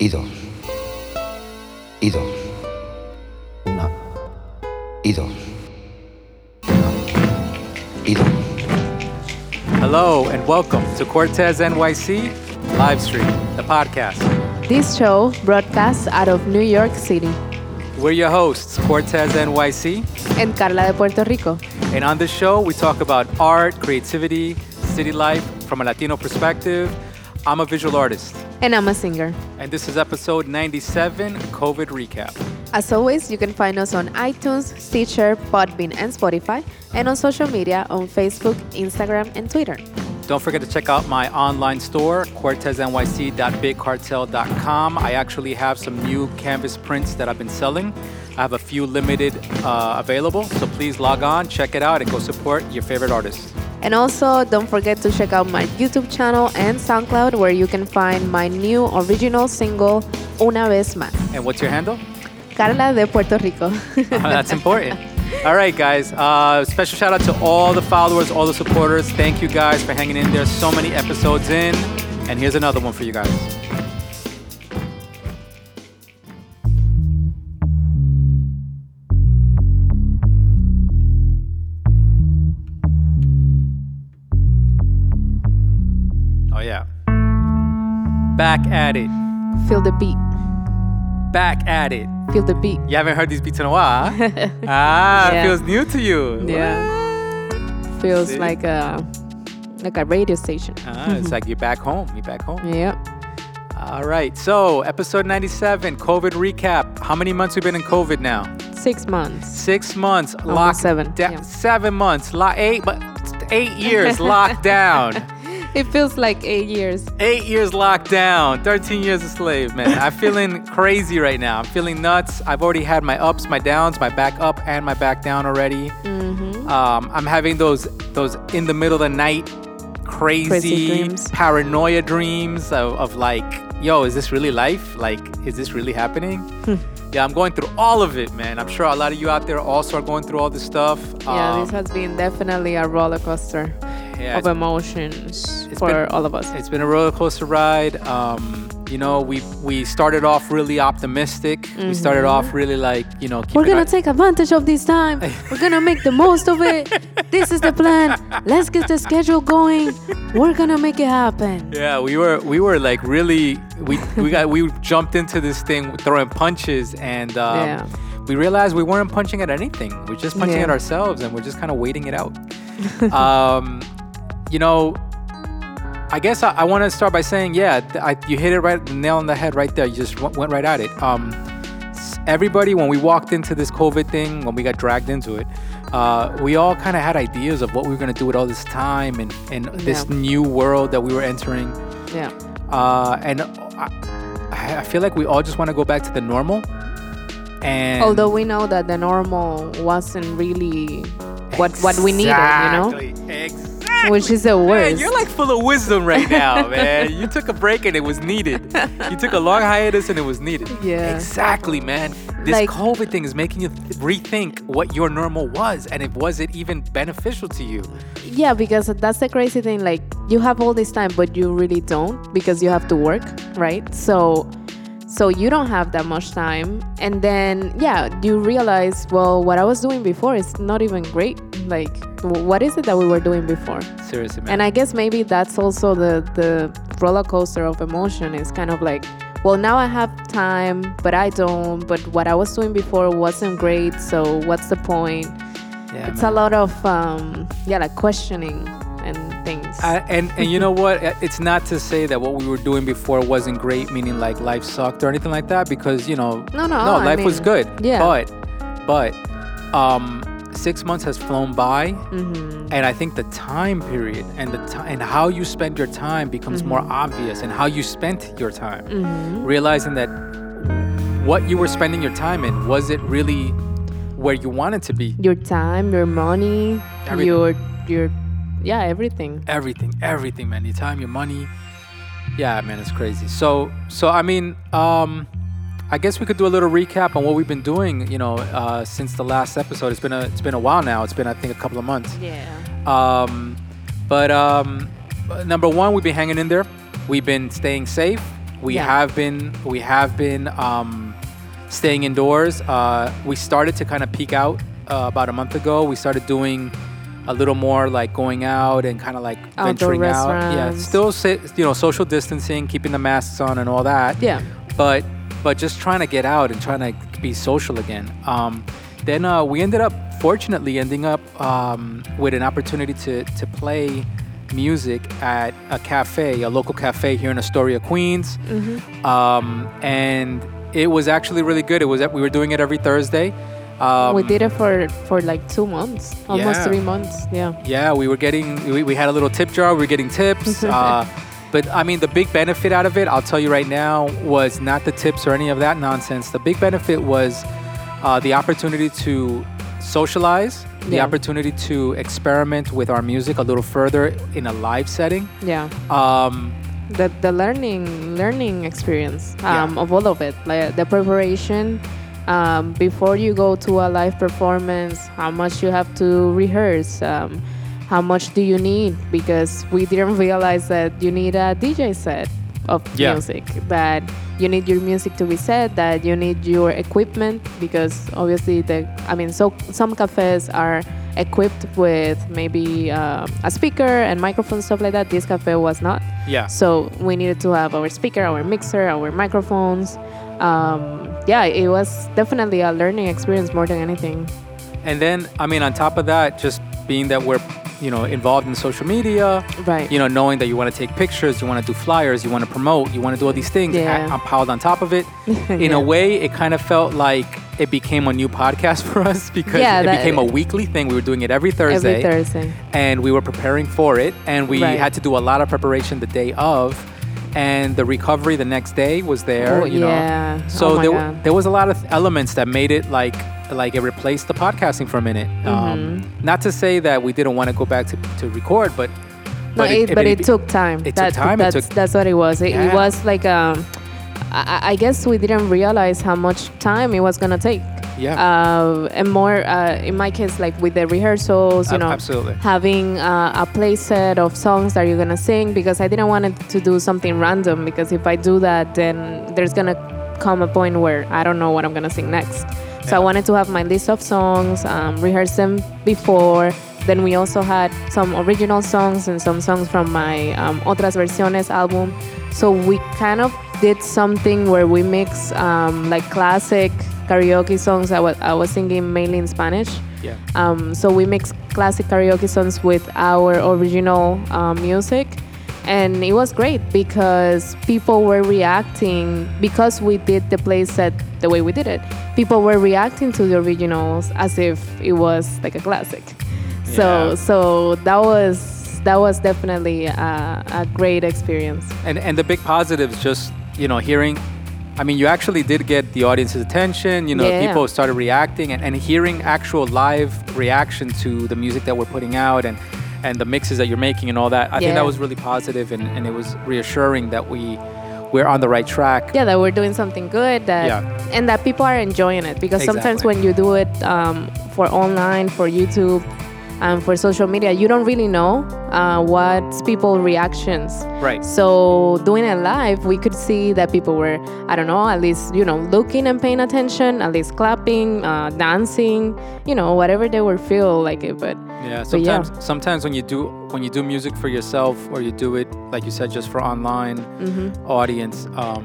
y dos, y dos, una, y dos, una, y dos. Hello and welcome to Cortez NYC live stream, the podcast. This show broadcasts out of New York City We're your hosts, Cortez NYC, and Carla de Puerto Rico. and on this show we talk about art, creativity, city life from a Latino perspective. I'm a visual artist, And I'm a singer. and this is episode 97, COVID recap. As always, you can find us on iTunes, Stitcher, Podbean, and Spotify, and on social media on Facebook, Instagram, and Twitter. Don't forget to check out my online store, corteznyc.bigcartel.com. I actually have some new canvas prints that I've been selling. I have a few limited uh, available, so please log on, check it out, and go support your favorite artists. And also, don't forget to check out my YouTube channel and SoundCloud, where you can find my new original single, Una Vez Más. And what's your handle? Carla de Puerto Rico. That's important. All right, guys. Uh, special shout out to all the followers, all the supporters. Thank you guys for hanging in there. So many episodes in. And here's another one for you guys. Back at it. Feel the beat. Back at it. Feel the beat. You haven't heard these beats in a while. huh? ah, it Yeah. feels new to you. Yeah. Feels See? like a like a radio station. Ah, it's like you're back home. You're back home. Yep. All right. So, episode 97, COVID recap. How many months we've been in COVID now? Six months. Six months. Almost locked seven, da- yeah. Seven months. Lo- eight, but eight years locked down. It feels like eight years. Eight years locked down. 13 years a slave, man. I'm feeling crazy right now. I'm feeling nuts. I've already had my ups, my downs, my back up and my back down already. Mm-hmm. Um, I'm having those those in the middle of the night crazy, Crazy dreams. paranoia dreams of, of like, yo, is this really life? Like, is this really happening? Hmm. yeah, I'm going through all of it, man. I'm sure a lot of you out there also are going through all this stuff. Yeah, Um, this has been definitely a roller coaster yeah, of emotions it's for been- all of us. It's been a roller coaster ride. Um, you know, we we started off really optimistic. We started off really like, you know, Mm-hmm. We're gonna our- take advantage of this time. We're gonna make the most of it. This is the plan. Let's get the schedule going. We're gonna make it happen. Yeah, we were we were like really we we got we jumped into this thing throwing punches and um, Yeah. we realized we weren't punching at anything. We're just punching Yeah. at ourselves and we're just kind of waiting it out. um, you know, I guess I, I want to start by saying, yeah, I, you hit it right the nail on the head right there. You just w- went right at it. Um, everybody, when we walked into this COVID thing, when we got dragged into it, uh, we all kind of had ideas of what we were going to do with all this time and, and this new world that we were entering. Yeah. Uh, and I, I feel like we all just want to go back to the normal. And Although we know that the normal wasn't really what what we needed, you know, Exactly, Exactly. which is the Man, worst. you're like full of wisdom right now, man. You took a break and it was needed. You took a long hiatus and it was needed. Yeah. Exactly, man. This Like- COVID thing is making you rethink what your normal was and if was it even beneficial to you. Yeah, because that's the crazy thing. Like, you have all this time, but you really don't because you have to work, right? So, so you don't have that much time. And then, yeah, you realize, well, what I was doing before is not even great. Like, what is it that we were doing before? Seriously, man. And I guess maybe that's also the the roller coaster of emotion. Is kind of like, well, now I have time, but I don't. But what I was doing before wasn't great. So what's the point? yeah, it's man. a lot of um yeah like questioning and things I, and and you know what? It's not to say that what we were doing before wasn't great, meaning like life sucked or anything like that. Because you know, No, no, no, I life was good. yeah. But, but, um, six months has flown by, hmm and I think the time period and the and how you spend your time becomes more obvious, and how you spent your time, hmm realizing that what you were spending your time in was it really where you wanted to be? your time your money Everything. your your yeah everything. Everything everything man. Your time your money. Yeah man it's crazy. So so i mean um i guess we could do a little recap on what we've been doing you know uh since the last episode it's been a it's been a while now it's been i think a couple of months yeah um but um number one we've been hanging in there we've been staying safe We Yeah. have been we have been um, staying indoors. Uh, we started to kind of peak out uh, about a month ago. We started doing a little more like going out and kind of like Outdoor venturing out. Yeah, still sit, you know social distancing, keeping the masks on and all that Yeah. but but just trying to get out and trying to be social again. Um, then uh, we ended up, fortunately, ending up um, with an opportunity to to play music at a cafe, a local cafe here in Astoria, Queens, um, and it was actually really good. It was we were doing it every Thursday. Um, we did it for for like two months, almost Yeah. three months. Yeah. yeah, we were getting, we, we had a little tip jar, we were getting tips. uh, but I mean, the big benefit out of it, I'll tell you right now, was not the tips or any of that nonsense. The big benefit was uh, the opportunity to socialize, the Yeah. opportunity to experiment with our music a little further in a live setting. Yeah. Um, the the learning learning experience Yeah. um, of all of it like the preparation um, before you go to a live performance how much you have to rehearse um, how much do you need because we didn't realize that you need a dj set of Yeah. music that you need your music to be set that you need your equipment because obviously the i mean so some cafes are equipped with maybe uh, a speaker and microphone stuff like that this cafe was not yeah. so we needed to have our speaker, our mixer, our microphones. Um, yeah, it was definitely a learning experience more than anything. And then, I mean, on top of that, just being that we're, you know, involved in social media, Right. you know, knowing that you want to take pictures, you want to do flyers, you want to promote, you want to do all these things, Yeah. I, am piled on top of it. In Yeah. a way, it kind of felt like it became a new podcast for us because Yeah, it that- became a weekly thing. We were doing it every Thursday, Every Thursday. and we were preparing for it, and we Right. had to do a lot of preparation the day of. And the recovery the next day was there, Oh, you know. yeah. So Oh there, God. there was a lot of elements that made it like like it replaced the podcasting for a minute. Mm-hmm. Um, not to say that we didn't want to go back to, to record, but No, it, but it, took time. it took time, it That's, took- that's what it was. It, it Yeah. was like um, I, I guess we didn't realize how much time it was gonna take. Yeah. Uh, and more uh, in my case, like with the rehearsals, you know, absolutely. having uh, a play set of songs that you're gonna sing because I didn't want it to do something random because if I do that, then there's gonna come a point where I don't know what I'm gonna sing next. So I wanted to have my list of songs, um, rehearse them before. Then we also had some original songs and some songs from my um, Otras Versiones album. So we kind of did something where we mix um, like classic karaoke songs. I was I was singing mainly in Spanish. yeah. Um, so we mix classic karaoke songs with our original uh, music. And it was great because people were reacting because we did the play set the way we did it. People were reacting to the originals as if it was like a classic. So Yeah. so that was that was definitely a, a great experience. And and the big positives, just you know, hearing. I mean, you actually did get the audience's attention. You know, Yeah. people started reacting and, and hearing actual live reaction to the music that we're putting out and and the mixes that you're making and all that. I think that was really positive and, and it was reassuring that we we're on the right track. yeah that we're doing something good that Yeah. and that people are enjoying it because sometimes when you do it um, for online for youtube and for social media you don't really know uh, what's people reactions Right. so doing it live we could see that people were i don't know at least you know looking and paying attention at least clapping uh, dancing you know whatever they were feel like it but Yeah, But yeah. sometimes sometimes when you do when you do music for yourself or you do it like you said just for online Mm-hmm. audience, um,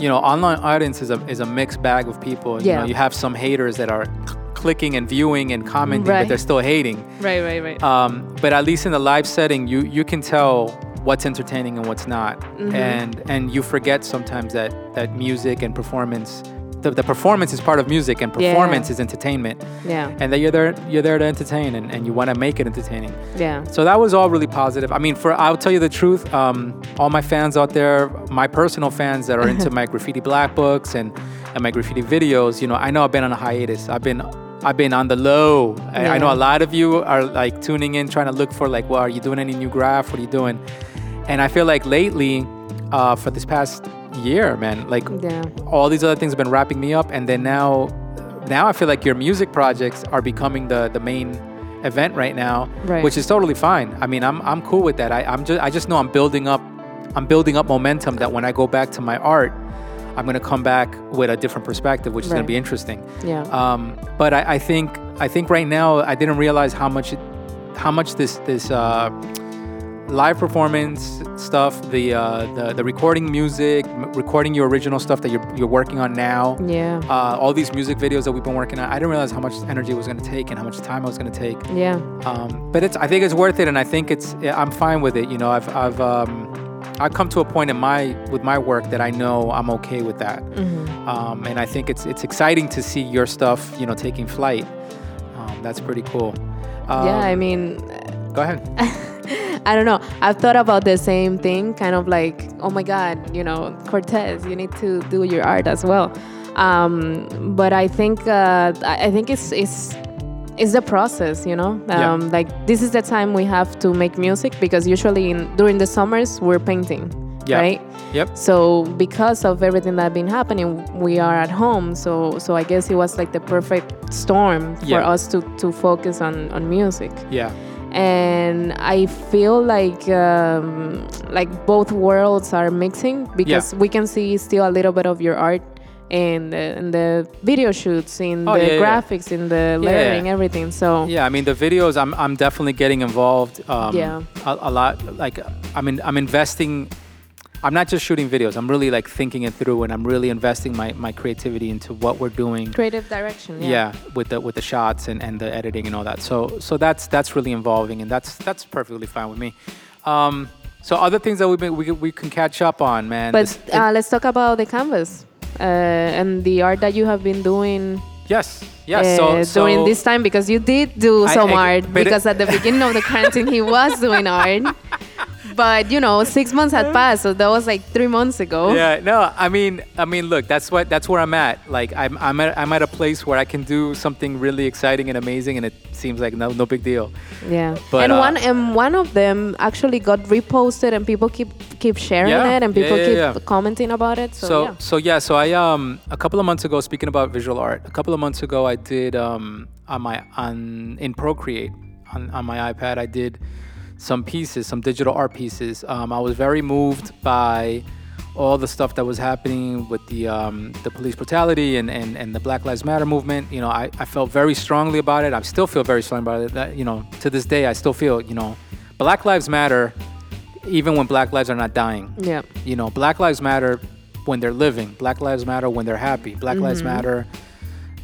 you know, online audience is a is a mixed bag of people. You Yeah. know, you have some haters that are clicking and viewing and commenting, but they're still hating. right right right Um, but at least in the live setting, you you can tell what's entertaining and what's not, Mm-hmm. and and you forget sometimes that that music and performance. The, the performance is part of music, and Yeah. performance is entertainment, yeah and that you're there you're there to entertain, and, and you want to make it entertaining. yeah So that was all really positive. I mean, for I'll tell you the truth. Um, all my fans out there, my personal fans that are into my graffiti black books and, and my graffiti videos, you know, I know I've been on a hiatus. I've been I've been on the low. I, I know a lot of you are like tuning in, trying to look for like, well, are you doing any new graph? What are you doing? And I feel like lately, uh, for this past year, man, like yeah all these other things have been wrapping me up and then now now i feel like your music projects are becoming the the main event right now Right. which is totally fine i mean i'm i'm cool with that i i'm just i just know i'm building up I'm building up momentum that when I go back to my art, I'm gonna come back with a different perspective, which is gonna be interesting. Yeah. Um, but I, I think I think right now I didn't realize how much it, how much this this uh, live performance stuff, the, uh, the the recording music, m- recording your original stuff that you're you're working on now. yeah. Uh, all these music videos that we've been working on, I didn't realize how much energy it was going to take and how much time it was going to take. yeah. Um, but it's, I think it's worth it, and I think it's, I'm fine with it. You know, I've, I've, um, I've come to a point in my, with my work that I know I'm okay with that. Mm-hmm. Um, and I think it's, it's exciting to see your stuff, you know, taking flight. Um, that's pretty cool. Um, yeah. I mean, go ahead. I don't know. I've thought about the same thing, kind of like, oh my God, you know, Cortez, you need to do your art as well. Um, but I think uh, I I think it's it's it's the process, you know. Yeah. Um, Like this is the time we have to make music because usually in, during the summers we're painting, Yeah. right? Yep. So because of everything that's been happening, we are at home. So so I guess it was like the perfect storm for Yeah. us to to focus on on music Yeah. and I feel like um, like both worlds are mixing because we can see still a little bit of your art in the, in the video shoots, in Oh, the yeah, yeah. graphics, in the layering, everything. So Yeah, I mean the videos. I'm I'm definitely getting involved. Um, Yeah. a, a lot. Like I mean, I'm investing. I'm not just shooting videos. I'm really like thinking it through, and I'm really investing my my creativity into what we're doing. creative direction. Yeah. Yeah. with the with the shots and, and the editing and all that. So so that's that's really involving, and that's that's perfectly fine with me. Um, so other things that we've been, we we can catch up on, man. But uh, let's talk about the canvas uh, and the art that you have been doing yes, yes. uh, so, so during this time because you did do I- some I- art but it- because at the beginning of the quarantine he was doing art. But you know, six months had passed, so that was like three months ago. Yeah, no, I mean, I mean, look, that's what that's where I'm at. Like, I'm I'm at, I'm at a place where I can do something really exciting and amazing, and it seems like no no big deal. Yeah, But, and uh, one and one of them actually got reposted, and people keep keep sharing Yeah, it, and people yeah, keep yeah. commenting about it. So, So yeah. so yeah, so I um a couple of months ago, speaking about visual art, a couple of months ago, I did um on my on in Procreate on on my iPad, I did some pieces, some digital art pieces. Um, I was very moved by all the stuff that was happening with the um, the police brutality and, and, and the Black Lives Matter movement. You know, I, I felt very strongly about it. I still feel very strongly about it. That, you know, to this day, I still feel, you know, Black Lives Matter, even when Black lives are not dying. yeah, You know, Black Lives Matter when they're living. Black Lives Matter when they're happy. Black Lives Mm-hmm. Matter,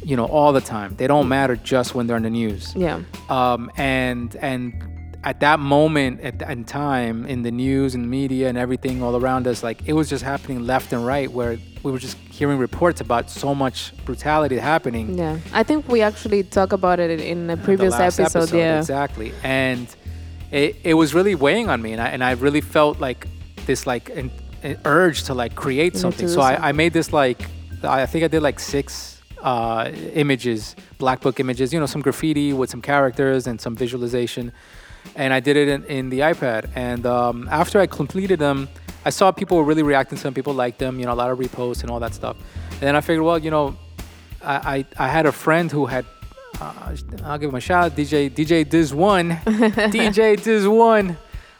you know, all the time. They don't matter just when they're in the news. yeah, Um, and and at that moment at in time in the news and media and everything all around us, like it was just happening left and right, where we were just hearing reports about so much brutality happening. yeah. I think we actually talked about it in a previous last episode, Yeah, exactly. And it, it was really weighing on me and I, and I really felt like this like an, an urge to like create something. So I, I made this like I think I did like six uh, images black book images you know some graffiti with some characters and some visualization and I did it in, in the iPad and um, after I completed them I saw people were really reacting to them people liked them you know a lot of reposts and all that stuff and then I figured well you know I, I, I had a friend who had uh, I'll give him a shout out, DJ DJ Diz One, DJ Diz One.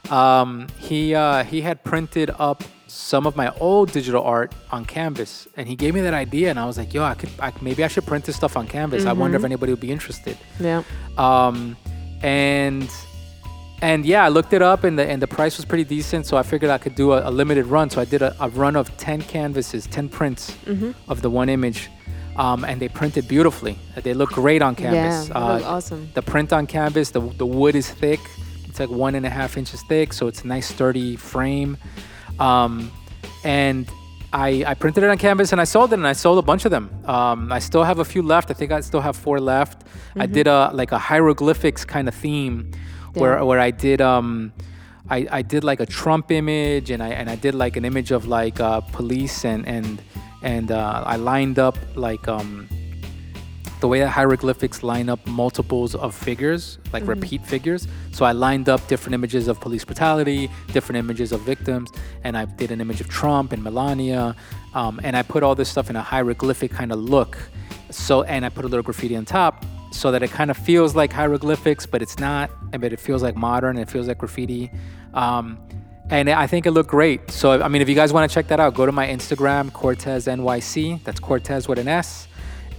Um, he uh, he had printed up some of my old digital art on canvas, and he gave me that idea, and I was like, yo, I could I, maybe I should print this stuff on canvas. I wonder if anybody would be interested. yeah, Um, and and yeah, I looked it up, and the and the price was pretty decent, so I figured I could do a, a limited run. So I did a, a run of ten canvases, ten prints Mm-hmm. of the one image, um, and they printed beautifully. They look great on canvas. yeah. Looked awesome. The print on canvas, the the wood is thick. It's like one and a half inches thick, so it's a nice sturdy frame. Um, and I, I printed it on canvas and I sold it and I sold a bunch of them. Um, I still have a few left. I think I still have four left. I did a like a hieroglyphics kind of theme where where I did um I, I did like a Trump image and I and I did like an image of like uh, police and and and uh, I lined up like um the way that hieroglyphics line up multiples of figures, like repeat figures. So I lined up different images of police brutality, different images of victims, and I did an image of Trump and Melania, um, and I put all this stuff in a hieroglyphic kind of look. So and I put a little graffiti on top, so that it kind of feels like hieroglyphics, but it's not. But it feels like modern. It feels like graffiti. Um, and I think it looked great. So I mean, if you guys want to check that out, go to my Instagram Cortez NYC. That's Cortez with an S,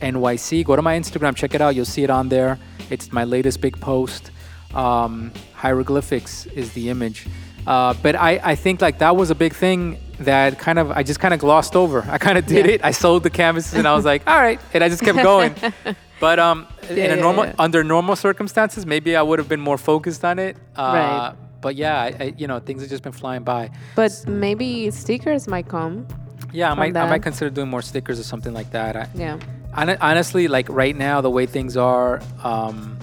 NYC. Go to my Instagram, check it out. You'll see it on there. It's my latest big post. Um, hieroglyphics is the image. Uh, but I, I think like that was a big thing that kind of I just kind of glossed over. I kind of did Yeah. it. I sold the canvases and I was like, all right, and I just kept going. But um, in a normal yeah. under normal circumstances, maybe I would have been more focused on it. Uh, Right. But yeah, I, I, you know, things have just been flying by. But maybe stickers might come. Yeah, I might I might consider doing more stickers or something like that. I, Yeah. honestly, like right now, the way things are, um,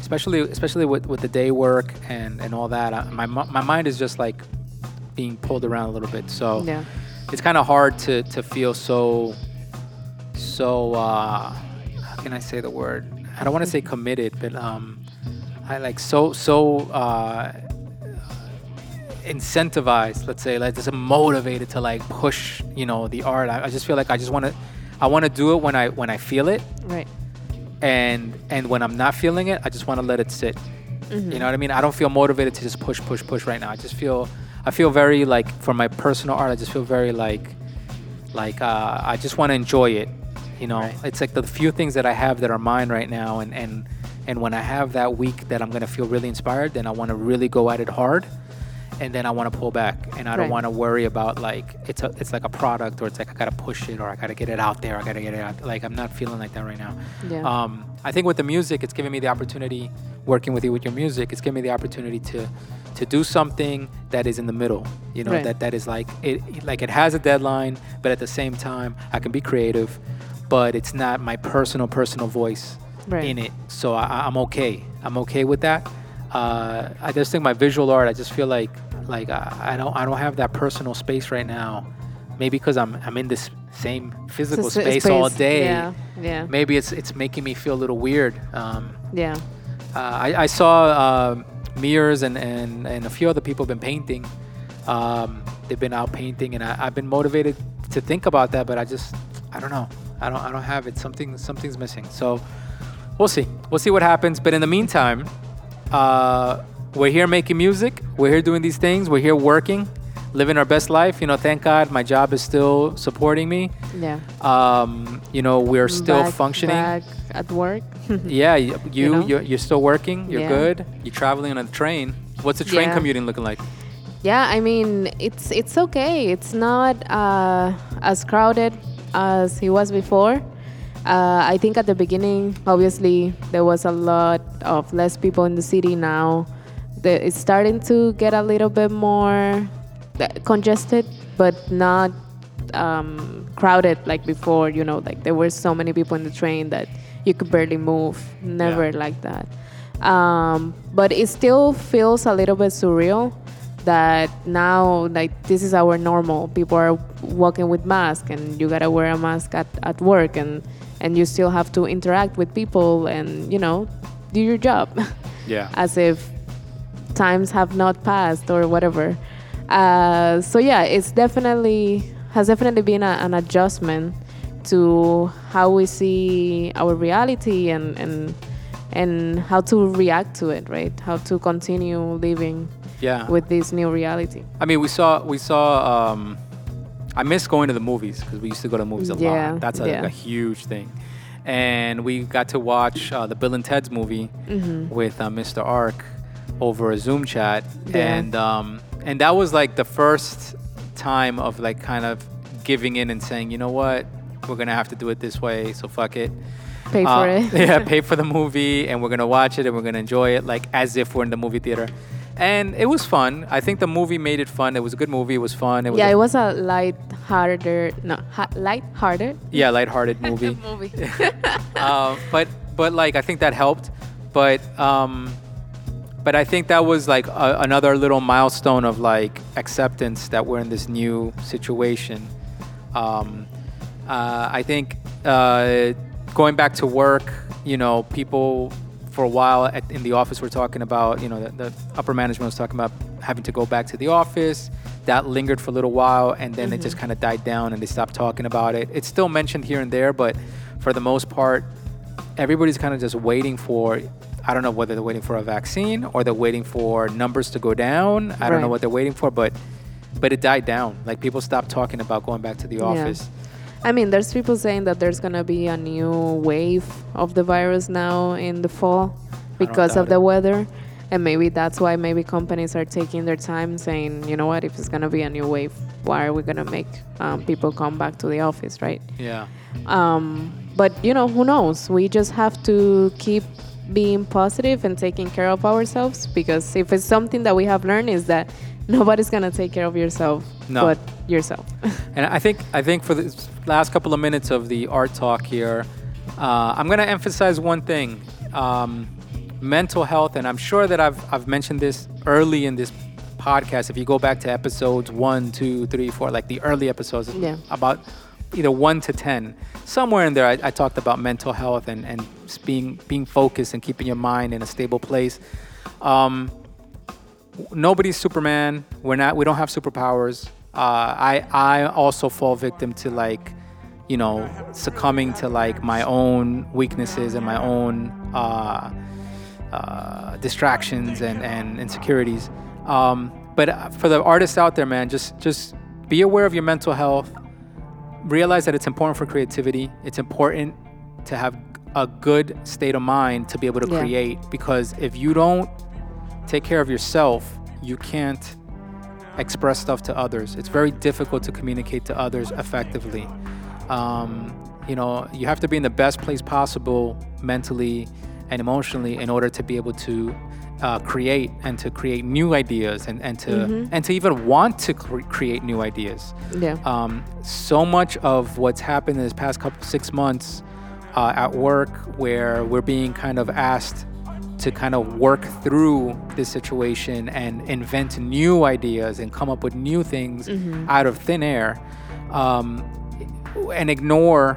especially especially with, with the day work and, and all that, I, my my mind is just like being pulled around a little bit. So Yeah. it's kind of hard to to feel so so uh, can I say the word? I don't want to say committed, but um, I like so so uh, incentivized. Let's say like just motivated to like push you know the art. I, I just feel like I just want to I want to do it when I when I feel it, Right. and and when I'm not feeling it, I just want to let it sit. Mm-hmm. You know what I mean? I don't feel motivated to just push, push, push right now. I just feel, I feel very like for my personal art. I just feel very like, like uh, I just want to enjoy it. You know, Right. it's like the few things that I have that are mine right now, and and and when I have that week that I'm gonna feel really inspired, then I want to really go at it hard, and then I want to pull back, and I don't Right. want to worry about like it's a it's like a product or it's like I gotta push it or I gotta get it out there. I gotta get it out. Like I'm not feeling like that right now. Yeah. Um, I think with the music, it's giving me the opportunity, working with you with your music, it's giving me the opportunity to to do something that is in the middle. You know, Right. that that is like it like it has a deadline, but at the same time, I can be creative, but it's not my personal personal voice Right. in it. So I, I'm okay. I'm okay with that. Uh, I just think my visual art. I just feel like like I, I don't I don't have that personal space right now. Maybe because I'm I'm in this same physical a space, all day Yeah. Yeah. maybe it's it's making me feel a little weird. Um, Yeah. uh, I, I saw um Mears and, and and a few other people have been painting. Um, they've been out painting, and I, I've been motivated to think about that, but I just I don't know. I don't I don't have it. Something something's missing. So we'll see. We'll see what happens. But in the meantime, uh, we're here making music. We're here doing these things. We're here working, living our best life. You know, thank God my job is still supporting me. Yeah. Um, you know, we're still Back- functioning. Back at work. Yeah, y- you, know? you're, you're still working. You're Yeah. good. You're traveling on a train. What's the train Yeah. commuting looking like? Yeah, I mean it's it's okay. It's not uh, as crowded as he was before. Uh, I think at the beginning, obviously, there was a lot of less people in the city. Now, the, it's starting to get a little bit more uh, congested, but not um, crowded like before. You know, like there were so many people in the train that you could barely move. Never Yeah. like that. Um, but it still feels a little bit surreal that now like this is our normal people are walking with mask and you gotta wear a mask at, at work and and you still have to interact with people and you know do your job Yeah. as if times have not passed or whatever uh, so yeah it's definitely has definitely been a, an adjustment to how we see our reality and and and how to react to it right how to continue living Yeah. with this new reality I mean, we saw we saw. Um, I miss going to the movies because we used to go to movies a Yeah, lot. That's a, yeah. a huge thing. And we got to watch uh, the Bill and Ted's movie Mm-hmm. with uh, Mr. Ark over a Zoom chat, Yeah. and um, and that was like the first time of like kind of giving in and saying, you know what, we're gonna have to do it this way, so fuck it. pay Uh, for it yeah, pay for the movie, and we're gonna watch it, and we're gonna enjoy it, like as if we're in the movie theater. And it was fun. I think the movie made it fun. It was a good movie. It was fun. It was yeah a- it was a light-hearted no ha- light-hearted yeah, lighthearted movie. movie uh, but but like I think that helped. But um, but I think that was like a, another little milestone of like acceptance that we're in this new situation. Um, uh, I think uh, going back to work, you know, people for a while at, in the office we're talking about, you know, the, the upper management was talking about having to go back to the office. That lingered for a little while, and then it just mm-hmm. kind of died down, and they stopped talking about it. It's still mentioned here and there, but for the most part, everybody's kind of just waiting for I don't know whether they're waiting for a vaccine or they're waiting for numbers to go down. I don't know what they're waiting for, but but it died down. Like people stopped talking about going back to the office. I mean, there's people saying that there's gonna be a new wave of the virus now in the fall because of the it. weather, and maybe that's why maybe companies are taking their time, saying, you know what, if it's gonna be a new wave, why are we gonna make um, people come back to the office, right? Yeah. Um, but you know, who knows? We just have to keep being positive and taking care of ourselves because if it's something that we have learned is that nobody's gonna take care of yourself No. but yourself. And I think I think for the last couple of minutes of the art talk here, uh, I'm to emphasize one thing: um, mental health. And I'm sure that I've I've mentioned this early in this podcast. If you go back to episodes one, two, three, four, like the early episodes, Yeah. about either one to ten, somewhere in there, I, I talked about mental health and and being being focused and keeping your mind in a stable place. Um, nobody's Superman. We're not. We don't have superpowers. Uh, I I also fall victim to like, you know, succumbing to like my own weaknesses and my own uh, uh, distractions and and insecurities. Um, but uh, for the artists out there, man, just just be aware of your mental health. Realize that it's important for creativity. It's important to have a good state of mind to be able to Yeah. create because if you don't take care of yourself, you can't express stuff to others. It's very difficult to communicate to others effectively. Um, you know, you have to be in the best place possible mentally and emotionally in order to be able to uh, create and to create new ideas and, and to and to even want to cre- create new ideas. yeah. Um, so much of what's happened in this past couple six months uh, at work, where we're being kind of asked to kind of work through this situation and invent new ideas and come up with new things out of thin air, um, and ignore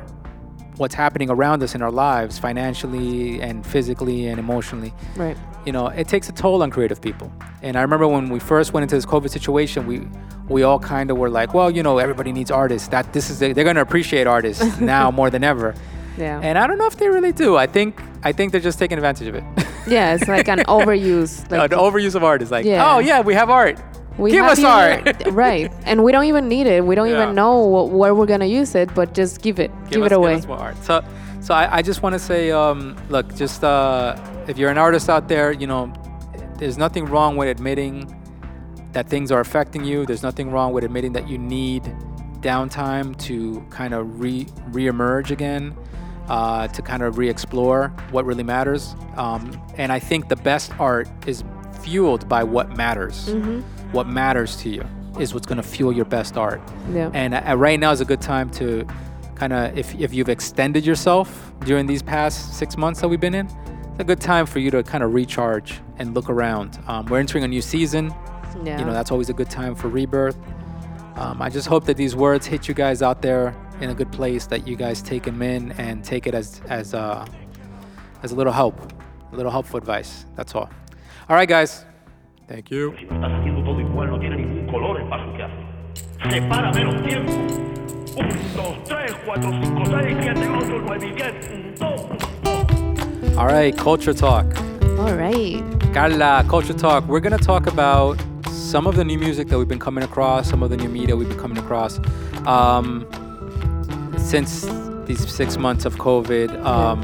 what's happening around us in our lives, financially and physically and emotionally right. you know, it takes a toll on creative people. And I remember when we first went into this COVID situation, we we all kind of were like, well, you know, everybody needs artists. That this is they're going to appreciate artists now more than ever. Yeah. And I don't know if they really do. I think I think they're just taking advantage of it. yeah, it's like an overuse. Like the overuse of art is like, Yeah. oh yeah, we have art. we Give us art. right. And we don't even need it. We don't Yeah. even know wh- where we're gonna use it, but just give it. Give, us, it away. Give us more art. So, so I, I just want to say, um, look, just uh, if you're an artist out there, you know, there's nothing wrong with admitting that things are affecting you. There's nothing wrong with admitting that you need downtime to kind of re reemerge again, uh, to kind of re-explore what really matters. Um, and I think the best art is fueled by what matters. Mm-hmm. What matters to you is what's going to fuel your best art. Yeah. And uh, right now is a good time to kind of, if, if you've extended yourself during these past six months that we've been in, it's a good time for you to kind of recharge and look around. Um, we're entering a new season. yeah. You know, that's always a good time for rebirth. Um, I just hope that these words hit you guys out there in a good place, that you guys take them in and take it as, as, uh, as a little help, a little helpful advice. That's all. All right, guys. Thank you. Si lo estás haciendo todo igual, no tiene ningún color el paso que hace. Separa menos tiempo. Un, dos, tres, cuatro, cinco, seis, siete, ocho, nueve y diez. Un, dos, dos. All right, culture talk. All right. Carla, Culture Talk. We're going to talk about some of the new music that we've been coming across, some of the new media we've been coming across. Um, since these six months of COVID, um,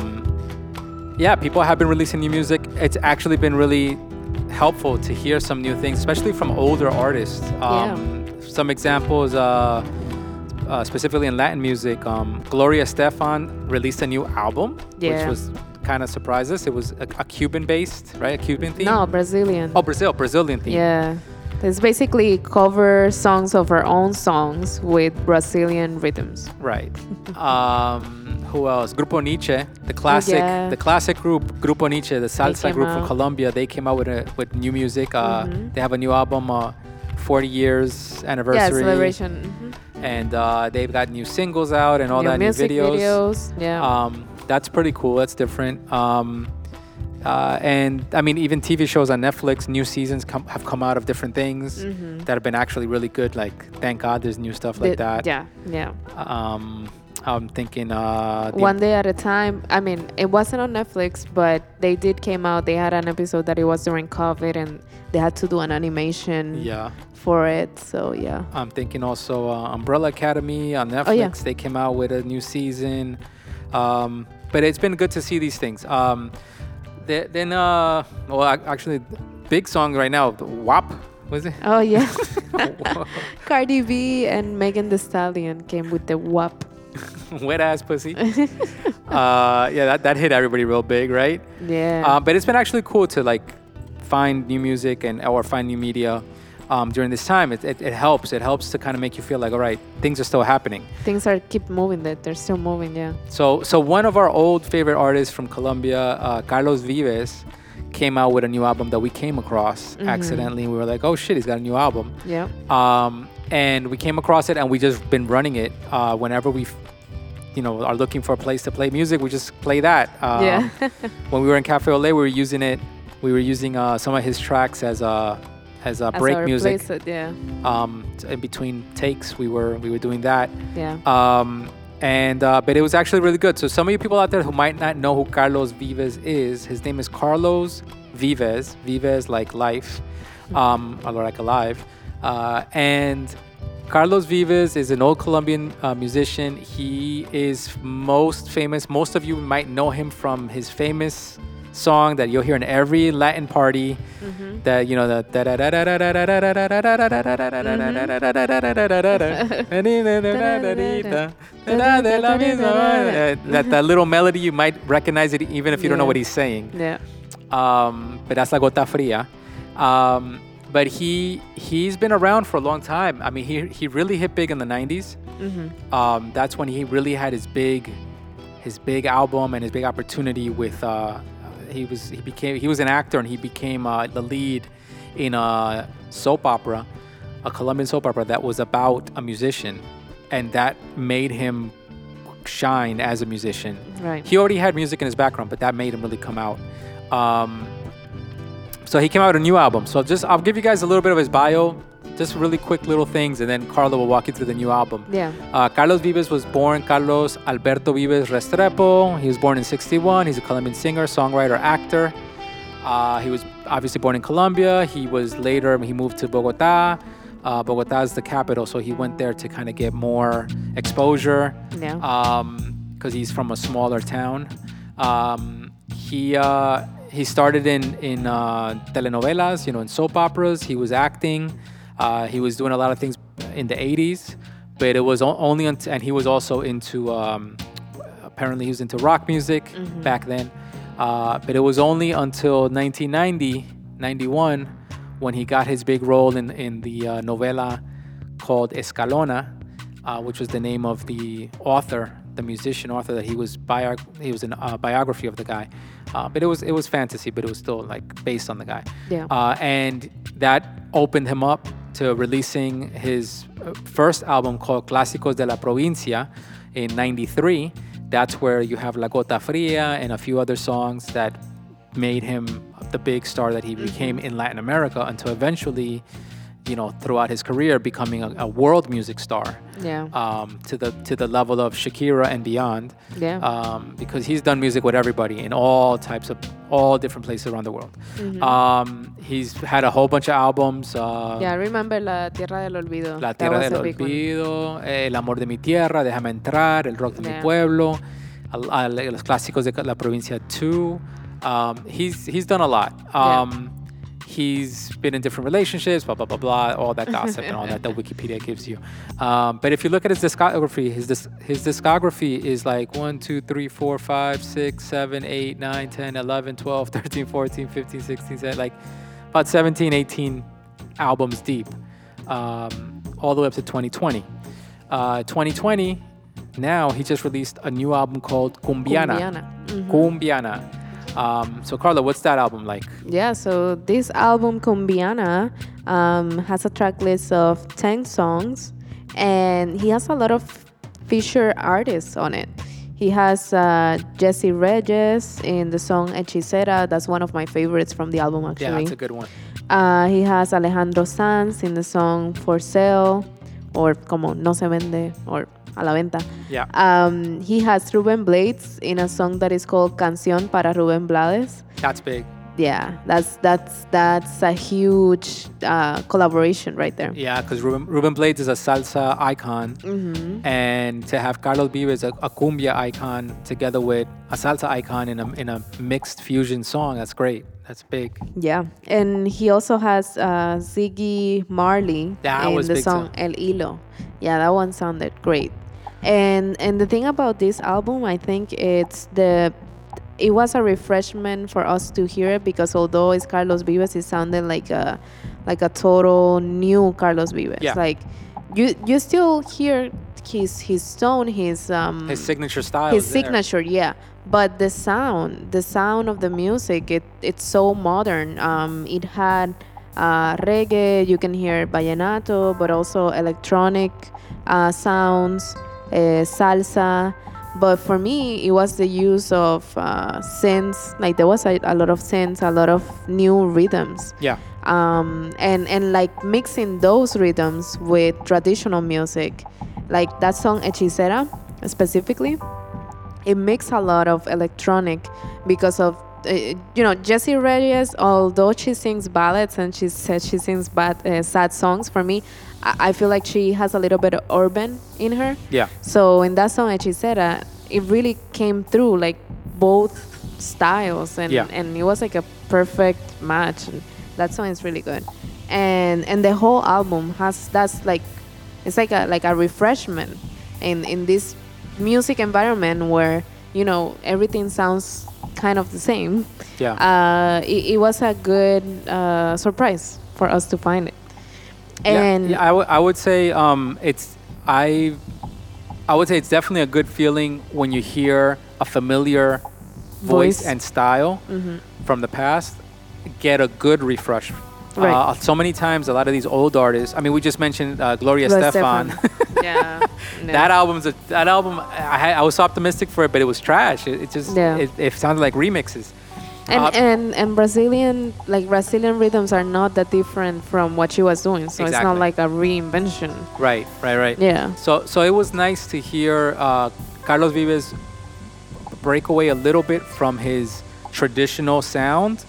yeah, people have been releasing new music. It's actually been really helpful to hear some new things, especially from older artists. Um, Some examples, uh, uh, specifically in Latin music, um, Gloria Estefan released a new album, which was kind of surprised us. It was a, a Cuban-based, right? A Cuban theme. No, Brazilian. Oh, Brazil, Brazilian theme. Yeah. It's basically cover songs of her own songs with Brazilian rhythms. Right. um, who else? Grupo Niche, the classic, yeah. the classic group, Grupo Niche, the salsa group from. Colombia. They came out with a, with new music. Uh, Mhm. They have a new album, uh, 40 years anniversary. Yeah, celebration. mhm. And uh, they've got new singles out and all New that, new music videos. Yeah. Um, that's pretty cool. That's different. Um, uh, and I mean, even TV shows on Netflix, new seasons come, have come out of different things Mhm. that have been actually really good. Like, thank God there's new stuff like The- that. Yeah, yeah. Um, I'm thinking uh, One day at a time. I mean, it wasn't on Netflix, but they did came out. They had an episode that it was during COVID, and they had to do an animation Yeah, for it. So yeah. I'm thinking also uh, Umbrella Academy on Netflix. Oh, yeah. They came out with a new season. Um, but it's been good to see these things. Um, then, uh, well, actually, big song right now, the WAP. Was it? Oh yeah. Cardi B and Megan Thee Stallion came with the WAP. Wet ass pussy. uh, yeah, that, that hit everybody real big, right? Yeah. Uh, but it's been actually cool to like find new music and or find new media um, during this time. It, it, it helps. It helps to kind of make you feel like, all right, things are still happening. Things are keep moving. That they're still moving. Yeah. So, so one of our old favorite artists from Colombia, uh, Carlos Vives, came out with a new album that we came across accidentally. We were like, oh shit, he's got a new album. Yeah. Um, and we came across it, and we just been running it uh, whenever we, you know, are looking for a place to play music. We just play that. Um, Yeah. when we were in Cafe Ole, we were using it. We were using uh, some of his tracks as a as a As break music. uh, yeah. Um, in between takes, we were we were doing that. Yeah. Um, and uh, but it was actually really good. So some of you people out there who might not know who Carlos Vives is, his name is Carlos Vives. Vives like life, um, or like alive. Uh, and Carlos Vives is an old Colombian uh, musician. He is most famous. Most of you might know him from his famous song that you'll hear in every Latin party. That you know that that little melody you might recognize it even if you don't know what he's saying. Yeah. Um, but that's la gota fría. Um, but he he's been around for a long time. I mean, he he really hit big in the '90s. Mm-hmm. Um, that's when he really had his big his big album and his big opportunity with. Uh, he was he became he was an actor and he became uh, the lead in a soap opera, a Colombian soap opera that was about a musician, and that made him shine as a musician. Right. He already had music in his background, but that made him really come out. Um, so he came out with a new album. So just I'll give you guys a little bit of his bio, just really quick little things, and then Carlo will walk you through the new album. Yeah. Uh, Carlos Vives was born Carlos Alberto Vives Restrepo. He was born in 61. He's a Colombian singer, songwriter, actor. Uh, he was obviously born in Colombia. He was later, he moved to Bogota. Uh, Bogota is the capital, so he went there to kind of get more exposure Yeah. because he's from a smaller town. Um, he uh, he started in in uh, telenovelas, you know, in soap operas. He was acting. Uh, he was doing a lot of things in the 80s, but it was only until, and he was also into um, apparently he was into rock music back then. Uh, but it was only until 1990, 91, when he got his big role in in the uh, novela called Escalona, uh, which was the name of the author, the musician author that he was bio- he was a uh, biography of the guy, uh, but it was it was fantasy, but it was still like based on the guy. Yeah. Uh, and that opened him up to releasing his uh, first album called Clásicos de la Provincia in '93. That's where you have La Gota Fría and a few other songs that made him the big star that he became in Latin America until eventually, you know, throughout his career, becoming a, a world music star Yeah. um, to the to the level of Shakira and beyond. Yeah. Um, because he's done music with everybody in all types of all different places around the world. Um, he's had a whole bunch of albums. Uh, Mm-hmm. yeah. I remember La Tierra del Olvido. La Tierra del a big one. Olvido, eh, El Amor de mi Tierra, Déjame Entrar, El Rock de mi Pueblo, los clásicos de la provincia 2. Um, he's, he's done a lot. Yeah. He's been in different relationships, blah, blah, blah, blah, all that gossip and all that that Wikipedia gives you. Um, but if you look at his discography, his, dis- his discography is like 1, 2, 3, 4, 5, 6, 7, 8, 9, 10, 11, 12, 13, 14, 15, 16, 17, like about 17, 18 albums deep, um, all the way up to 2020. Uh, 2020, now he just released a new album called Cumbiana. Cumbiana. Mhm. Cumbiana. Um, so, Carla, what's that album like? Yeah, so this album, Cumbiana, um, has a track list of 10 songs, and he has a lot of feature artists on it. He has uh, Jesse Reyes in the song Hechicera. That's one of my favorites from the album, actually. Yeah, that's a good one. Uh, he has Alejandro Sanz in the song For Sale, or como No Se Vende, or a la venta. Yeah. Um, he has Ruben Blades in a song that is called Canción para Ruben Blades. That's big. Yeah, that's that's that's a huge uh, collaboration right there. Yeah, because Ruben, Ruben Blades is a salsa icon, Mm-hmm. and to have Carlos Vives, a, a cumbia icon, together with a salsa icon in a in a mixed fusion song, that's great. That's big. Yeah, and he also has uh, Ziggy Marley That in the song too. El Hilo. Yeah, that one sounded great. And and the thing about this album, I think it's the it was a refreshment for us to hear it because although it's Carlos Vives, it sounded like a like a total new Carlos Vives. Yeah. Like you you still hear his his tone, his um His signature style. his is there. signature yeah but the sound the sound of the music it it's so modern um it had uh, reggae you can hear vallenato but also electronic uh, sounds uh, salsa but for me it was the use of uh, synths like there was a, a lot of synths a lot of new rhythms Yeah. um, and and like mixing those rhythms with traditional music, like that song Hechicera specifically, it makes a lot of electronic because of uh, you know Jessie Reyez. Although she sings ballads and she says she sings bad uh, sad songs, for me, I, feel like she has a little bit of urban in her. Yeah. So in that song Hechicera, it really came through like both styles and Yeah. and it was like a perfect match. And that song is really good. And and the whole album has that's like it's like a like a refreshment in in this music environment where you know everything sounds kind of the same. Yeah. Uh, it, it was a good uh, surprise for us to find it. Yeah, And yeah, I would- would say um, it's I I would say it's definitely a good feeling when you hear a familiar voice, Voice. and style from the past get a good refresh. Right. Uh, so many times, a lot of these old artists. I mean, we just mentioned uh, Gloria Gloria Stefan. Estefan. yeah. yeah. that album's a, that album. I, I was optimistic for it, but it was trash. It, it just Yeah. it, it sounded like remixes. And, Uh, and and Brazilian like Brazilian rhythms are not that different from what she was doing, so it's not like a reinvention. Right, right, right. Yeah. So so it was nice to hear uh, Carlos Vives break away a little bit from his traditional sound,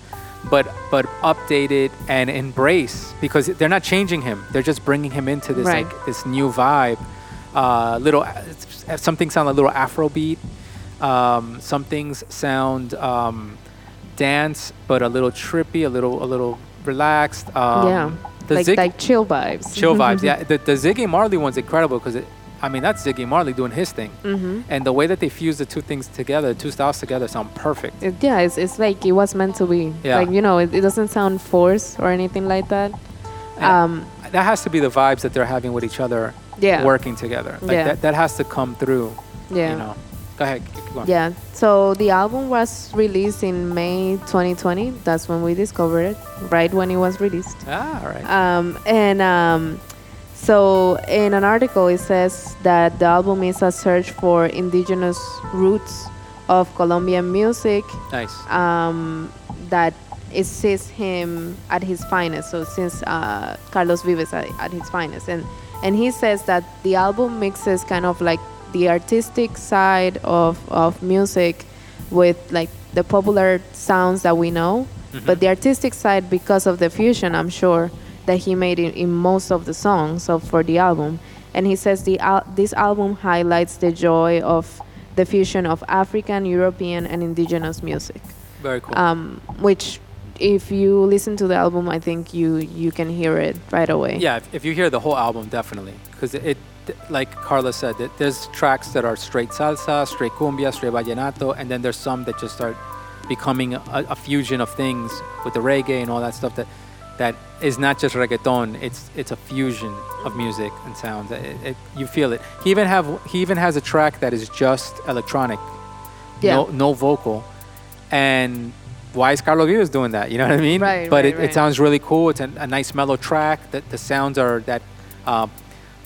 but but update it and embrace because they're not changing him. They're just bringing him into this Right. like this new vibe. Uh, little some things sound a little Afrobeat. Um, some things sound um, dance, but a little trippy, a little a little relaxed. Um, yeah. Like Zig- like chill vibes. chill vibes. Yeah, the, the Ziggy Marley one's incredible because I mean that's Ziggy Marley doing his thing, hmm and the way that they fuse the two things together, two styles together, sound perfect. It, yeah, it's, it's like it was meant to be. Yeah. Like you know, it, it doesn't sound forced or anything like that. Um, that has to be the vibes that they're having with each other, Yeah. working together. Like Yeah. that, that has to come through. yeah. You know. Go ahead. Keep going. Yeah. So the album was released in May 2020. That's when we discovered it, right when it was released. Ah, all right. Um, and um, so in an article, it says that the album is a search for indigenous roots of Colombian music nice. um, that it sees him at his finest. So since uh, Carlos Vives at, at his finest, and and he says that the album mixes kind of like the artistic side of of music with like the popular sounds that we know, but the artistic side because of the fusion, I'm sure that he made in, in most of the songs of for the album. And he says the al- this album highlights the joy of the fusion of African, European, and indigenous music. Very cool. um, which if you listen to the album i think you you can hear it right away. Yeah, if, if you hear the whole album, definitely, because it, it, like Carla said, that there's tracks that are straight salsa, straight cumbia, straight vallenato, and then there's some that just start becoming a, a fusion of things with the reggae and all that stuff that that is not just reggaeton. It's it's a fusion of music and sounds. It, it, you feel it. He even have he even has a track that is just electronic, Yeah. no no vocal, and why is Carlos Vives doing that? You know what I mean? Right, But right, it, right. it sounds really cool. It's a, a nice mellow track. That the sounds are that uh,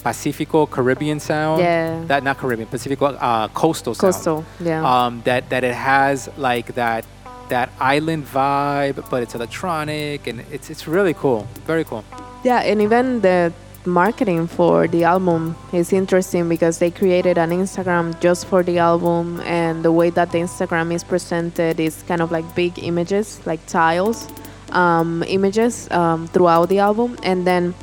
Pacifico Caribbean sound. Yeah. That not Caribbean, Pacifico uh, coastal sound. coastal yeah Um, that that it has like that that island vibe, but it's electronic and it's it's really cool. Very cool. yeah and even the marketing for the album is interesting because they created an Instagram just for the album, and the way that the Instagram is presented is kind of like big images, like tiles, um, images um, throughout the album, and then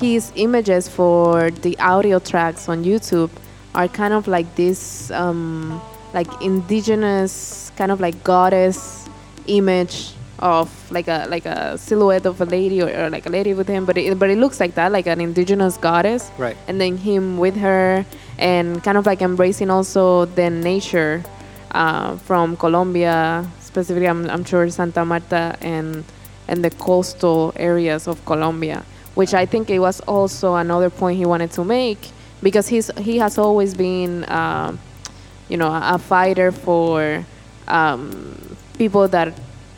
his images for the audio tracks on YouTube are kind of like this, um, like indigenous kind of like goddess image of like a like a silhouette of a lady or, or like a lady with him, but it, but it looks like that, like an indigenous goddess. Right. And then him with her, and kind of like embracing also the nature uh, from Colombia, specifically I'm, I'm sure Santa Marta and and the coastal areas of Colombia, which I think it was also another point he wanted to make because he's he has always been, uh, you know, a, a fighter for um, people that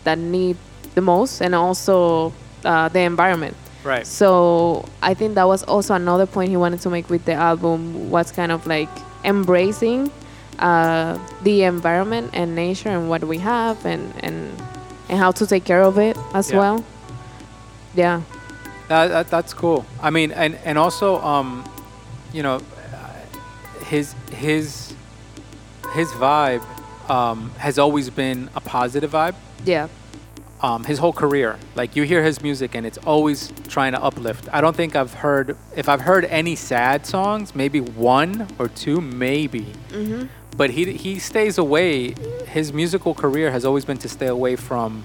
that need the most and also uh, the environment. Right. So I think that was also another point he wanted to make with the album was kind of like embracing uh, the environment and nature and what we have and, and and how to take care of it as Yeah. well. Yeah. That, that, that's cool. I mean, and and also, um, you know, his his his vibe um, has always been a positive vibe. Yeah. Um, his whole career, like you hear his music and it's always trying to uplift. I don't think I've heard if I've heard any sad songs, maybe one or two, maybe. Mm-hmm. But he he stays away. His musical career has always been to stay away from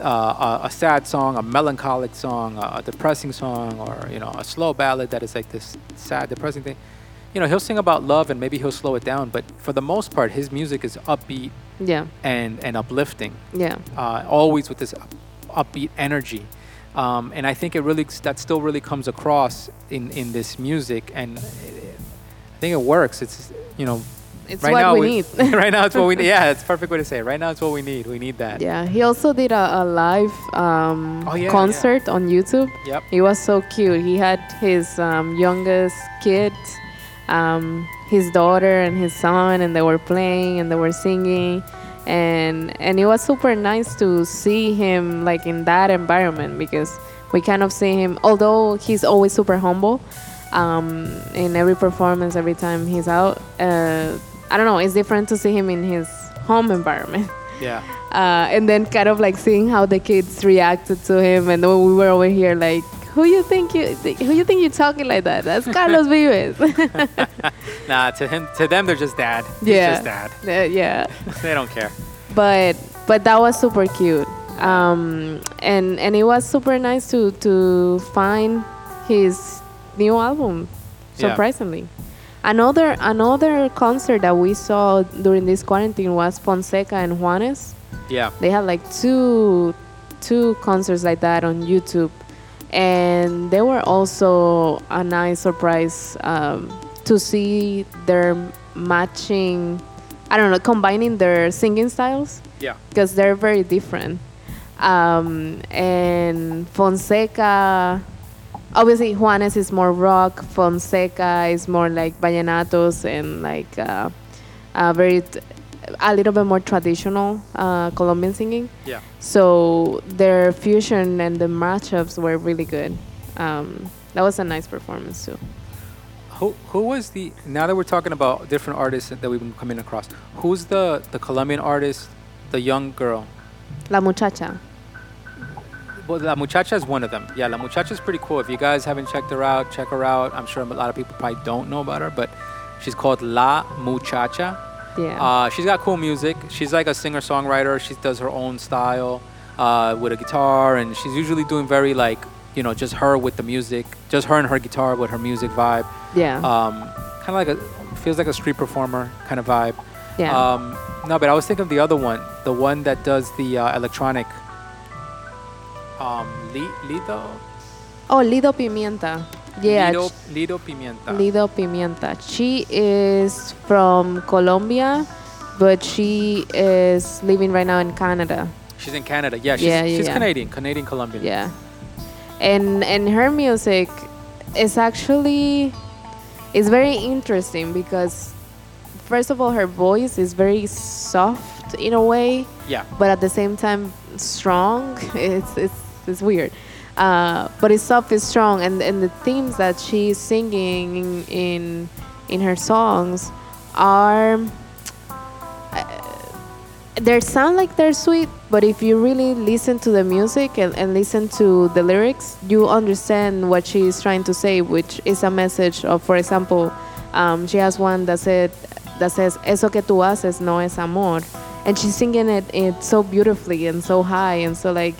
uh, a, a sad song, a melancholic song, a, depressing song, or you know, a slow ballad that is like this sad, depressing thing. You know, he'll sing about love and maybe he'll slow it down, but for the most part, his music is upbeat Yeah. and and uplifting. Yeah. Uh, always with this up, upbeat energy. Um, and I think it really that still really comes across in, in this music, and I think it works. It's you know It's right what now we need. right now it's what we need. Yeah, it's a perfect way to say it. Right now it's what we need. We need that. Yeah, he also did a, a live um, Oh, yeah, concert on YouTube. Yep. It was so cute. He had his um, youngest kid, um, his daughter, and his son, and they were playing and they were singing, and and it was super nice to see him like in that environment because we kind of see him. Although he's always super humble, um, in every performance, every time he's out, uh, I don't know. It's different to see him in his home environment Yeah. uh, and then kind of like seeing how the kids reacted to him, and then we were over here like, who you think you who you think you're talking like that? That's Carlos Vives. Nah, to him, to them, they're just dad. He's yeah, just dad. Uh, yeah. they don't care. But but that was super cute, um, and and it was super nice to to find his new album. Yeah. Another another concert that we saw during this quarantine was Fonseca and Juanes. Yeah. they had like two two concerts like that on YouTube, and they were also a nice surprise um, to see their matching. I don't know, combining their singing styles Yeah. because they're very different. Um, and Fonseca, obviously Juanes is more rock. Fonseca is more like vallenatos and like uh, uh, very t- a little bit more traditional uh, Colombian singing. Yeah. So their fusion and the matchups were really good. Um, that was a nice performance too. Who who was the now that we're talking about different artists that we've been coming across? Who's the the Colombian artist, the young girl? La muchacha. Well, La Muchacha is one of them. Yeah, La Muchacha is pretty cool. If you guys haven't checked her out, check her out. I'm sure a lot of people probably don't know about her, but she's called La Muchacha. Yeah. Uh, she's got cool music. She's like a singer-songwriter. She does her own style uh, with a guitar, and she's usually doing very like you know just her with the music, just her and her guitar with her music vibe. yeah. Um, kind of like a feels like a street performer kind of vibe. yeah. Um, no, but I was thinking of the other one, the one that does the uh, electronic. Um, Li- Lido. oh, Lido Pimienta. Yeah. Lido, Lido Pimienta. Lido Pimienta. She is from Colombia, but she is living right now in Canada. She's in Canada. Yeah, she's, Yeah, yeah, she's yeah. Canadian, Canadian Colombian. Yeah. And and her music is actually is very interesting because first of all her voice is very soft in a way, Yeah. but at the same time strong. It's it's it's weird. Uh, but it's soft, it's strong, and and the themes that she's singing in in, her songs are they sound like they're sweet, but if you really listen to the music and, and listen to the lyrics, you understand what she's trying to say, which is a message of, for example, um, she has one that said that says "Eso que tú haces no es amor," and she's singing it, it so beautifully and so high and so like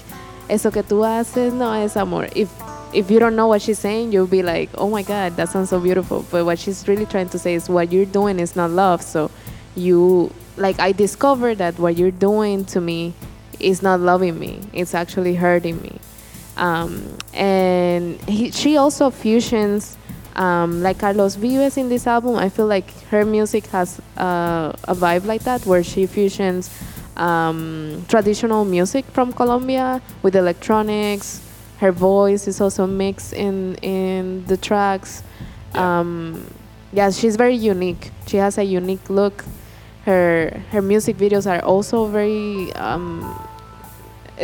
"Eso que tú haces no es amor." If if you don't know what she's saying, you'll be like, "Oh my God, that sounds so beautiful." But what she's really trying to say is, what you're doing is not love. So you like I discovered that what you're doing to me is not loving me. It's actually hurting me. Um, and he, she also fusions um, like Carlos Vives in this album. I feel like her music has uh, a vibe like that, where she fusions um, traditional music from Colombia with electronics. Her voice is also mixed in in the tracks. Yeah. Um, yeah, she's very unique. She has a unique look. Her her music videos are also very um,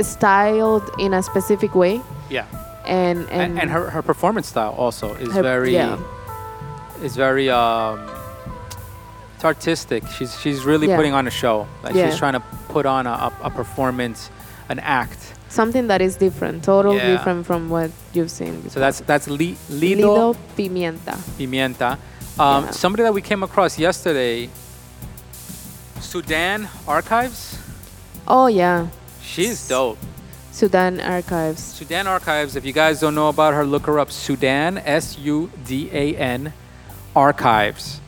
styled in a specific way, Yeah. and and, And, and her, her performance style also is Her- very yeah. is very um it's artistic. She's she's really Yeah. putting on a show. Like Yeah. she's trying to put on a, a, performance, an act. something that is different, totally Yeah. different from what you've seen. Before. So that's that's Li, Lido Lido, Pimienta. Pimienta. Um. Somebody that we came across yesterday, Sudan Archives. Oh yeah, She's dope. Sudan Archives. Sudan Archives. If you guys don't know about her, look her up. Sudan, S U D A N, Archives,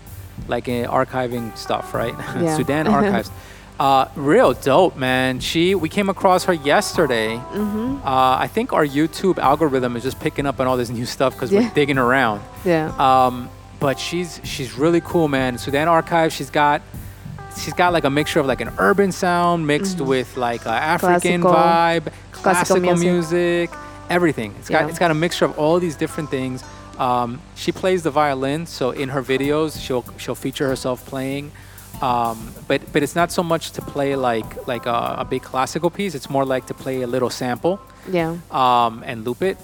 like in archiving stuff, right? Yeah. Sudan Archives. Uh, real dope, man. She, we came across her yesterday. Mm-hmm. Uh, I think our YouTube algorithm is just picking up on all this new stuff because Yeah. we're digging around. Yeah. Um, but she's she's really cool, man. Sudan Archive. She's got she's got like a mixture of like an urban sound mixed with like a African Mm-hmm. Classical- vibe, classical classical, music. music. everything. It's got Yeah. it's got a mixture of all these different things. Um, she plays the violin, so in her videos she'll she'll feature herself playing. Um, but but it's not so much to play like like a, a big classical piece. It's more like to play a little sample yeah. um, and loop it.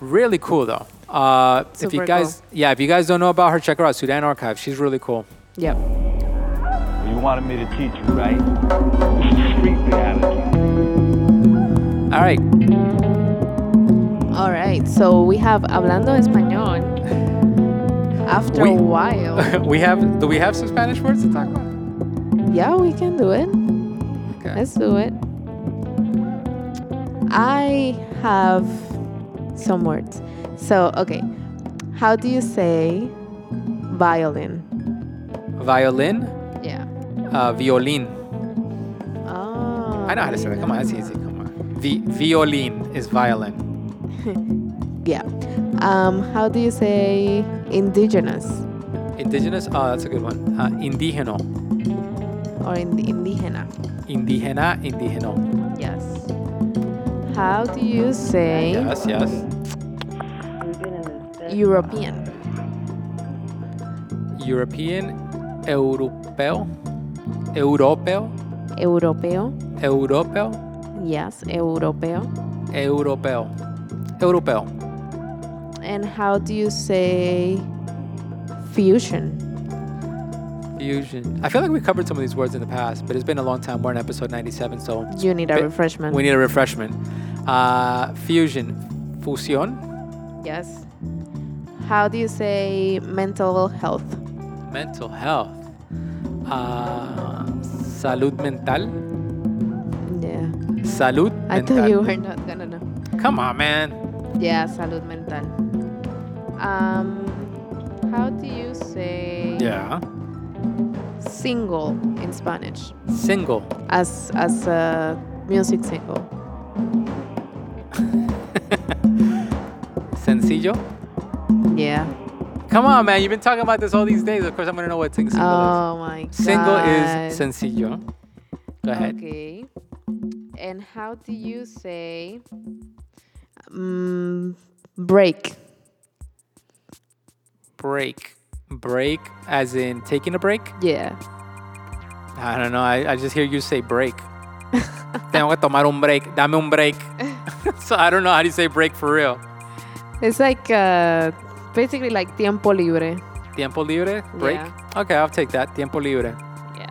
Really cool though. Uh, if you guys, yeah, if you guys don't know about her, check her out. Sudan Archive. She's really cool. Yep. You wanted me to teach you, right? Street reality. All right. All right. So we have hablando español. After We- a while, we have. Do we have some Spanish words to talk about? yeah, we can do it. Okay. Let's do it. I have some words. So, okay. How do you say violin? Violin. Yeah. Uh, violin. Oh. I know how to say that. Come on, that's easy. Come on. Vi- violin is violin. Yeah. Um, how do you say indigenous Indigenous. Oh, that's a good one. Uh, indigeno. or in indigena? Indigena. Indigeno. Yes. How do you say Yes. Yes. European? European. Europeo. Europeo. Europeo. Europeo. Yes, europeo. Europeo. Europeo. And how do you say fusion? Fusion. I feel like we covered some of these words in the past, but it's been a long time. We're in episode 97, so You need a Bit- refreshment. we need a refreshment. Uh, fusion. Fusión. yes. How do you say mental health? Mental health. Uh, salud mental. Yeah. Salud I mental. thought you were not gonna know. Come on, man. Yeah, salud mental. Um, how do you say Yeah. single in Spanish? Single. As as a music single. Sencillo. Yeah. Come on, man. You've been talking about this all these days. Of course, I'm gonna know what single is. Oh my god. is. Single is sencillo. Go ahead. Okay. And how do you say um, break? Break. Break, as in taking a break. Yeah. I don't know. I, I just hear you say break. Tengo que tomar un break. Dame un break. so I don't know how do you say break for real. It's like uh, basically like tiempo libre. Tiempo libre, break. Yeah. Okay, I'll take that. Tiempo libre. Yeah.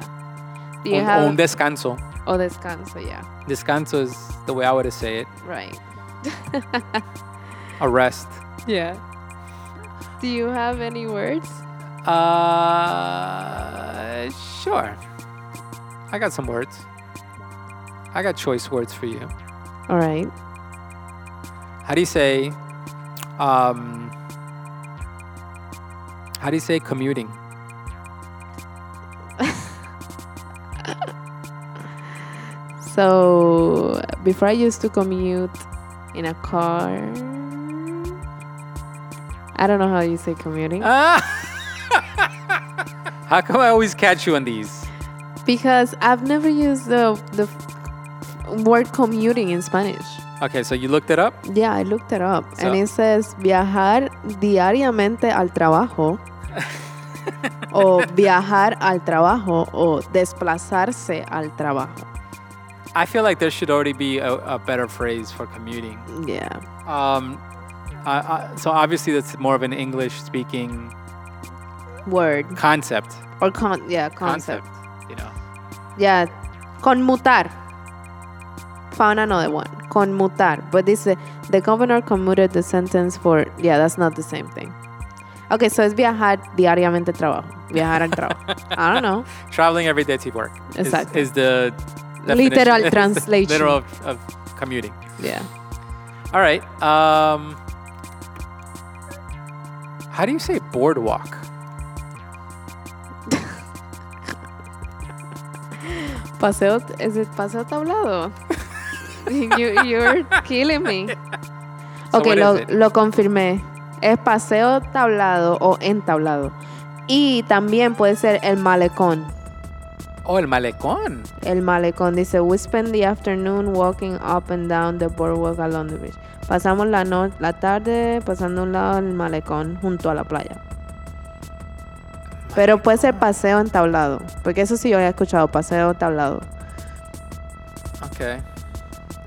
Do you un, have un descanso. oh descanso? Yeah. Descanso is the way I would say it. Right. A rest. Yeah. Do you have any words? Uh, sure. I got some words. I got choice words for you. All right. How do you say? Um, how do you say commuting? So before I used to commute in a car. I don't know how you say commuting Ah! how come I always catch you on these? because I've never used the the word commuting in Spanish. Okay, so you looked it up. Yeah, I looked it up and it says viajar diariamente al trabajo o viajar al trabajo o desplazarse al trabajo. I feel like there should already be a, a better phrase for commuting. Yeah. Um, I, I, so obviously that's more of an English-speaking Word concept. or con yeah, concept. You know. Yeah, conmutar. Found another one. Conmutar. But this uh, the governor commuted the sentence for yeah, that's not the same thing. Okay, so es viajar diariamente trabajo. Viajar al trabajo. I don't know. Traveling every day to work is, Exacto. is the Literal translation. literal of, of commuting. Yeah. All right. Um, how do you say boardwalk? Paseo, is it paseo tablado? you, you're killing me. So ok, lo, lo confirmé. Es paseo tablado o entablado. Y también puede ser el malecón. Oh, el malecón. El malecón dice, we spend the afternoon walking up and down the boardwalk along the beach. Pasamos la, no la tarde pasando un lado del malecón junto a la playa. Pero puede ser paseo entablado. Porque eso sí yo he escuchado, paseo tablado. Okay.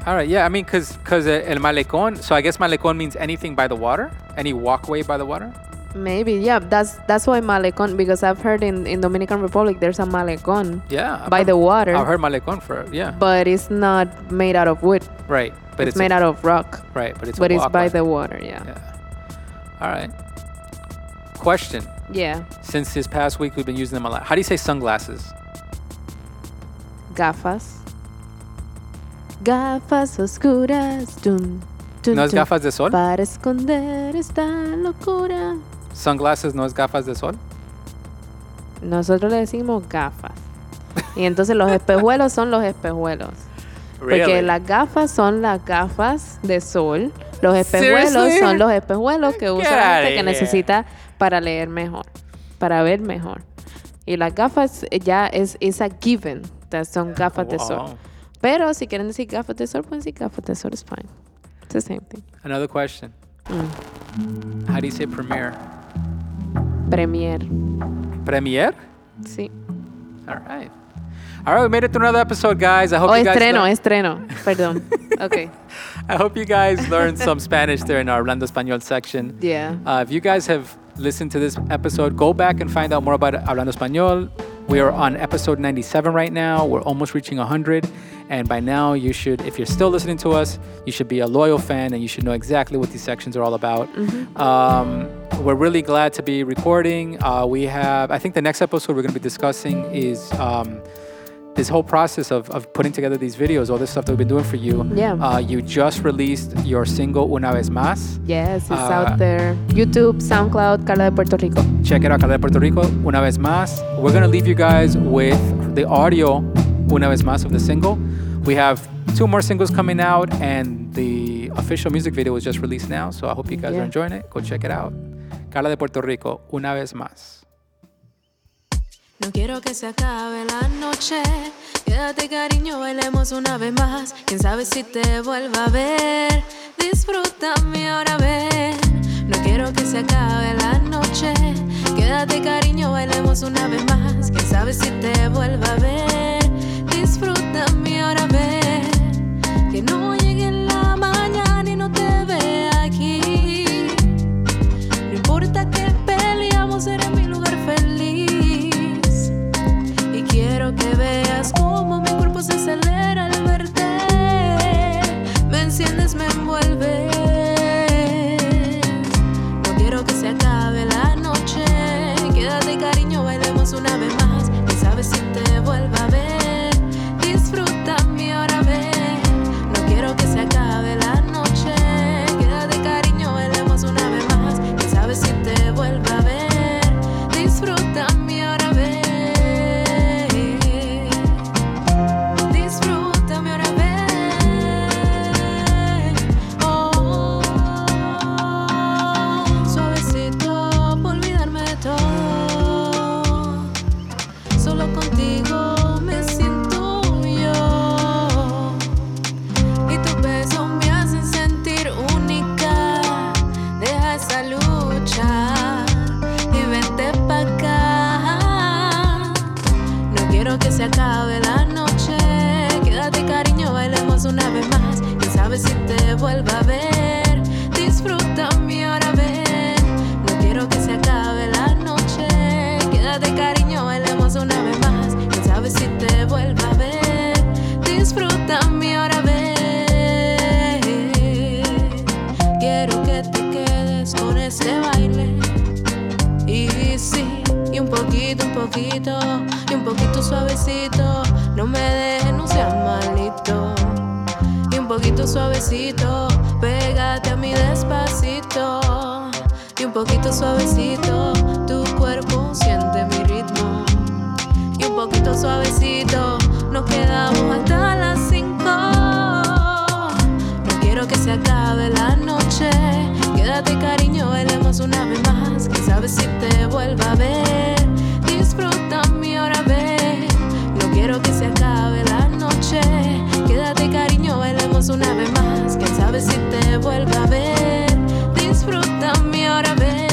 All right. Yeah. I mean, cause, cause uh, el malecón. So I guess malecón means anything by the water. Any walkway by the water. Maybe, yeah. That's that's why malecón. Because I've heard in, in Dominican Republic there's a malecón Yeah. by the water, I've heard malecón for yeah. but it's not made out of wood. Right. But it's, it's, made a, out of rock. right. But it's but it's by the water. Yeah. Yeah. All right. Question. Yeah. Since this past week we've been using them a lot. How do you say sunglasses? Gafas. Gafas oscuras. Dun, dun, No es gafas de sol. Para esconder esta locura. Sunglasses no es gafas de sol. Nosotros le decimos gafas. Y entonces los espejuelos son los espejuelos. Porque las gafas son las gafas de sol. Los espejuelos Seriously? son los espejuelos que usa la gente que necesita para leer mejor, para ver mejor. Y las gafas ya es, es a given. sea, son gafas de sol. Wow. Pero si quieren decir gafas de sol, pueden decir gafas de sol, es fine. It's the same thing. Another question. Mm. How do you say premiere? Premier. Premiere? Sí. All right. All right, we made it to another episode, guys. I hope O you guys estreno, learned- estreno. Perdón. Ok. I hope you guys learned some Spanish there in our Hablando Español section. Yeah. Uh, if you guys have listened to this episode, go back and find out more about Hablando Español. We are on episode 97 right now. We're almost reaching 100. And by now, you should, if you're still listening to us, you should be a loyal fan and you should know exactly what these sections are all about. Um, we're really glad to be recording. Uh, we have, I think the next episode we're going to be discussing is um, this whole process of, of putting together these videos, all this stuff that we've been doing for you. Yeah. Uh, you just released your single Una Vez Más. Yes, it's Uh, out there. YouTube, SoundCloud, Carla de Puerto Rico. check it out, Carla de Puerto Rico, una vez más. We're gonna leave you guys with the audio, una vez más, of the single. We have two more singles coming out, and the official music video was just released now. So I hope you guys Yeah. are enjoying it. Go check it out. Carla de Puerto Rico, una vez más. No quiero que se acabe la noche. Quédate, cariño, bailemos una vez más. Quién sabe si te vuelva a ver. Disfrútame ahora, ven. No quiero que se acabe la noche. Quédate, cariño, bailemos una vez más. Quién sabe si te vuelva a ver disfrútame ahora ve que no llegue en la mañana y no te ve aquí. No importa que peleamos, eres mi lugar feliz. Y quiero que veas cómo mi cuerpo se acelera al verte. Me enciendes, me envuelves. No quiero que se acabe la noche. Quédate, cariño, bailemos una vez más. Poquito, y un poquito suavecito. No me dejes, no seas malito. Y un poquito suavecito, pégate a mí despacito. Y un poquito suavecito, tu cuerpo siente mi ritmo. Y un poquito suavecito, nos quedamos hasta las 5. No quiero que se acabe la noche. Quédate, cariño, bailemos una vez más. Quién sabe si te vuelva a ver. Disfruta mi hora, ven. No quiero que se acabe la noche. Quédate, cariño, bailemos una vez más. Quién sabe si te vuelva a ver. Disfruta mi hora, ven.